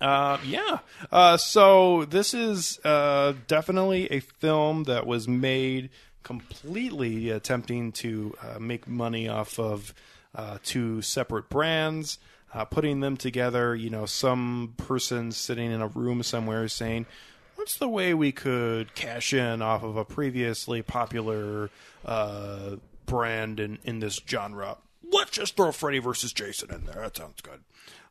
uh, yeah. Uh, so this is uh, definitely a film that was made completely attempting to uh, make money off of uh, two separate brands, uh, putting them together. You know, some person sitting in a room somewhere saying, "What's the way we could cash in off of a previously popular uh, brand in in this genre?" Let's just throw Freddy versus Jason in there. That sounds good.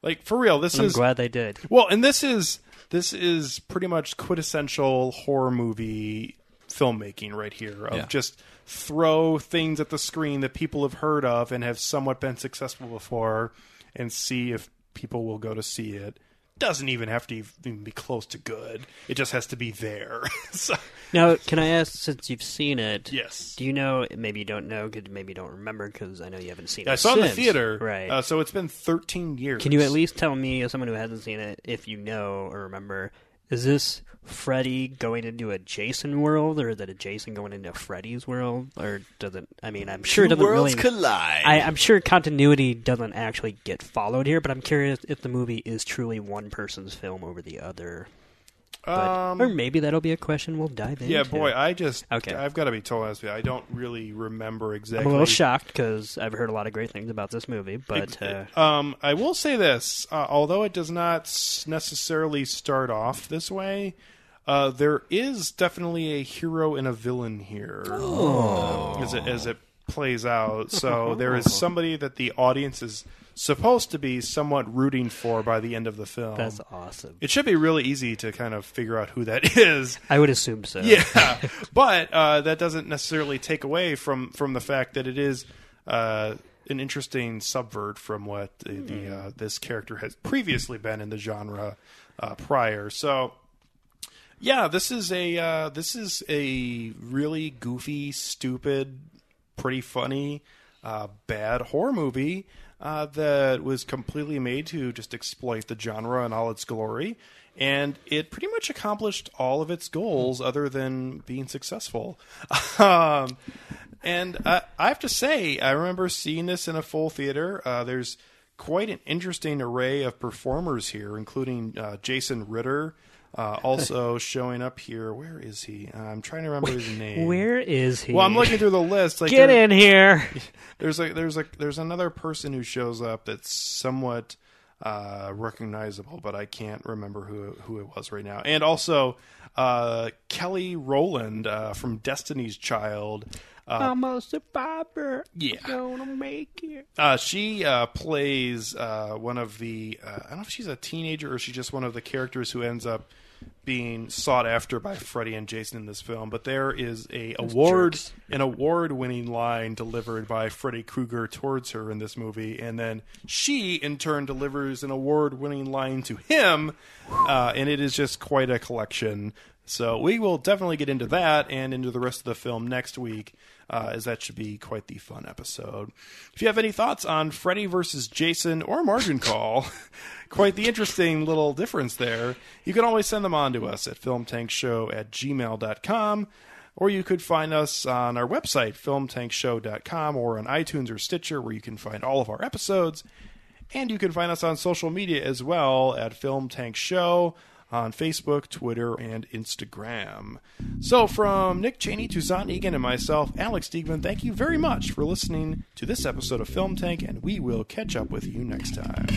Like for real, this I'm is glad they did. well, and this is this is pretty much quintessential horror movie filmmaking right here of Yeah. just throw things at the screen that people have heard of and have somewhat been successful before and see if people will go to see it doesn't even have to even be close to good. It just has to be there. so, Now, can I ask, since you've seen it, Yes. do you know, maybe you don't know, could maybe you don't remember, because I know you haven't seen I it I saw it in the theater, Right. Uh, so it's been 13 years. Can you at least tell me, as someone who hasn't seen it, if you know or remember, is this Freddy going into a Jason world, or is it a Jason going into Freddy's world, or does it? I mean, I'm sure it doesn't worlds really collide. I, I'm sure continuity doesn't actually get followed here, but I'm curious if the movie is truly one person's film over the other. But, Um, or maybe that'll be a question we'll dive into. Yeah, boy, I just Okay. I've got to be told honest with. I don't really remember exactly. I'm a little shocked because I've heard a lot of great things about this movie, but uh, Um, I will say this: uh, although it does not necessarily start off this way, uh, there is definitely a hero and a villain here Oh. as it as it plays out. So there is somebody that the audience is supposed to be somewhat rooting for by the end of the film. that's awesome. It should be really easy to kind of figure out who that is. I would assume so. Yeah, but uh, that doesn't necessarily take away from from the fact that it is uh, an interesting subvert from what the, the uh, this character has previously been in the genre uh, prior. So. Yeah, this is a uh, this is a really goofy, stupid, pretty funny, uh, bad horror movie uh, that was completely made to just exploit the genre in all its glory, and it pretty much accomplished all of its goals, other than being successful. um, and I have to say, I remember seeing this in a full theater. Uh, there's quite an interesting array of performers here, including uh, Jason Ritter. Uh, also showing up here. Where is he? Uh, I'm trying to remember his name. Where is he? Well, I'm looking through the list. Like, Get there- in here. There's like there's like there's another person who shows up that's somewhat uh, recognizable, but I can't remember who who it was right now. And also uh, Kelly Rowland uh, from Destiny's Child. Uh, I'm a survivor. Yeah. Gonna make it. uh, she uh, plays uh, one of the uh, I don't know if she's a teenager or she's just one of the characters who ends up being sought after by Freddy and Jason in this film. But there is a award jerks. an award winning line delivered by Freddy Krueger towards her in this movie, and then she in turn delivers an award winning line to him, uh, and it is just quite a collection. So we will definitely get into that and into the rest of the film next week, uh, as that should be quite the fun episode. If you have any thoughts on Freddy versus Jason or Margin Call, quite the interesting little difference there, you can always send them on to us at filmtankshow at gmail.com. Or you could find us on our website, filmtankshow.com, or on iTunes or Stitcher, where you can find all of our episodes. And you can find us on social media as well at Film Tank Show on Facebook, Twitter, and Instagram. So, from Nick Cheney, Toussaint Egan, and myself, Alex Diegman, thank you very much for listening to this episode of Film Tank, and we will catch up with you next time.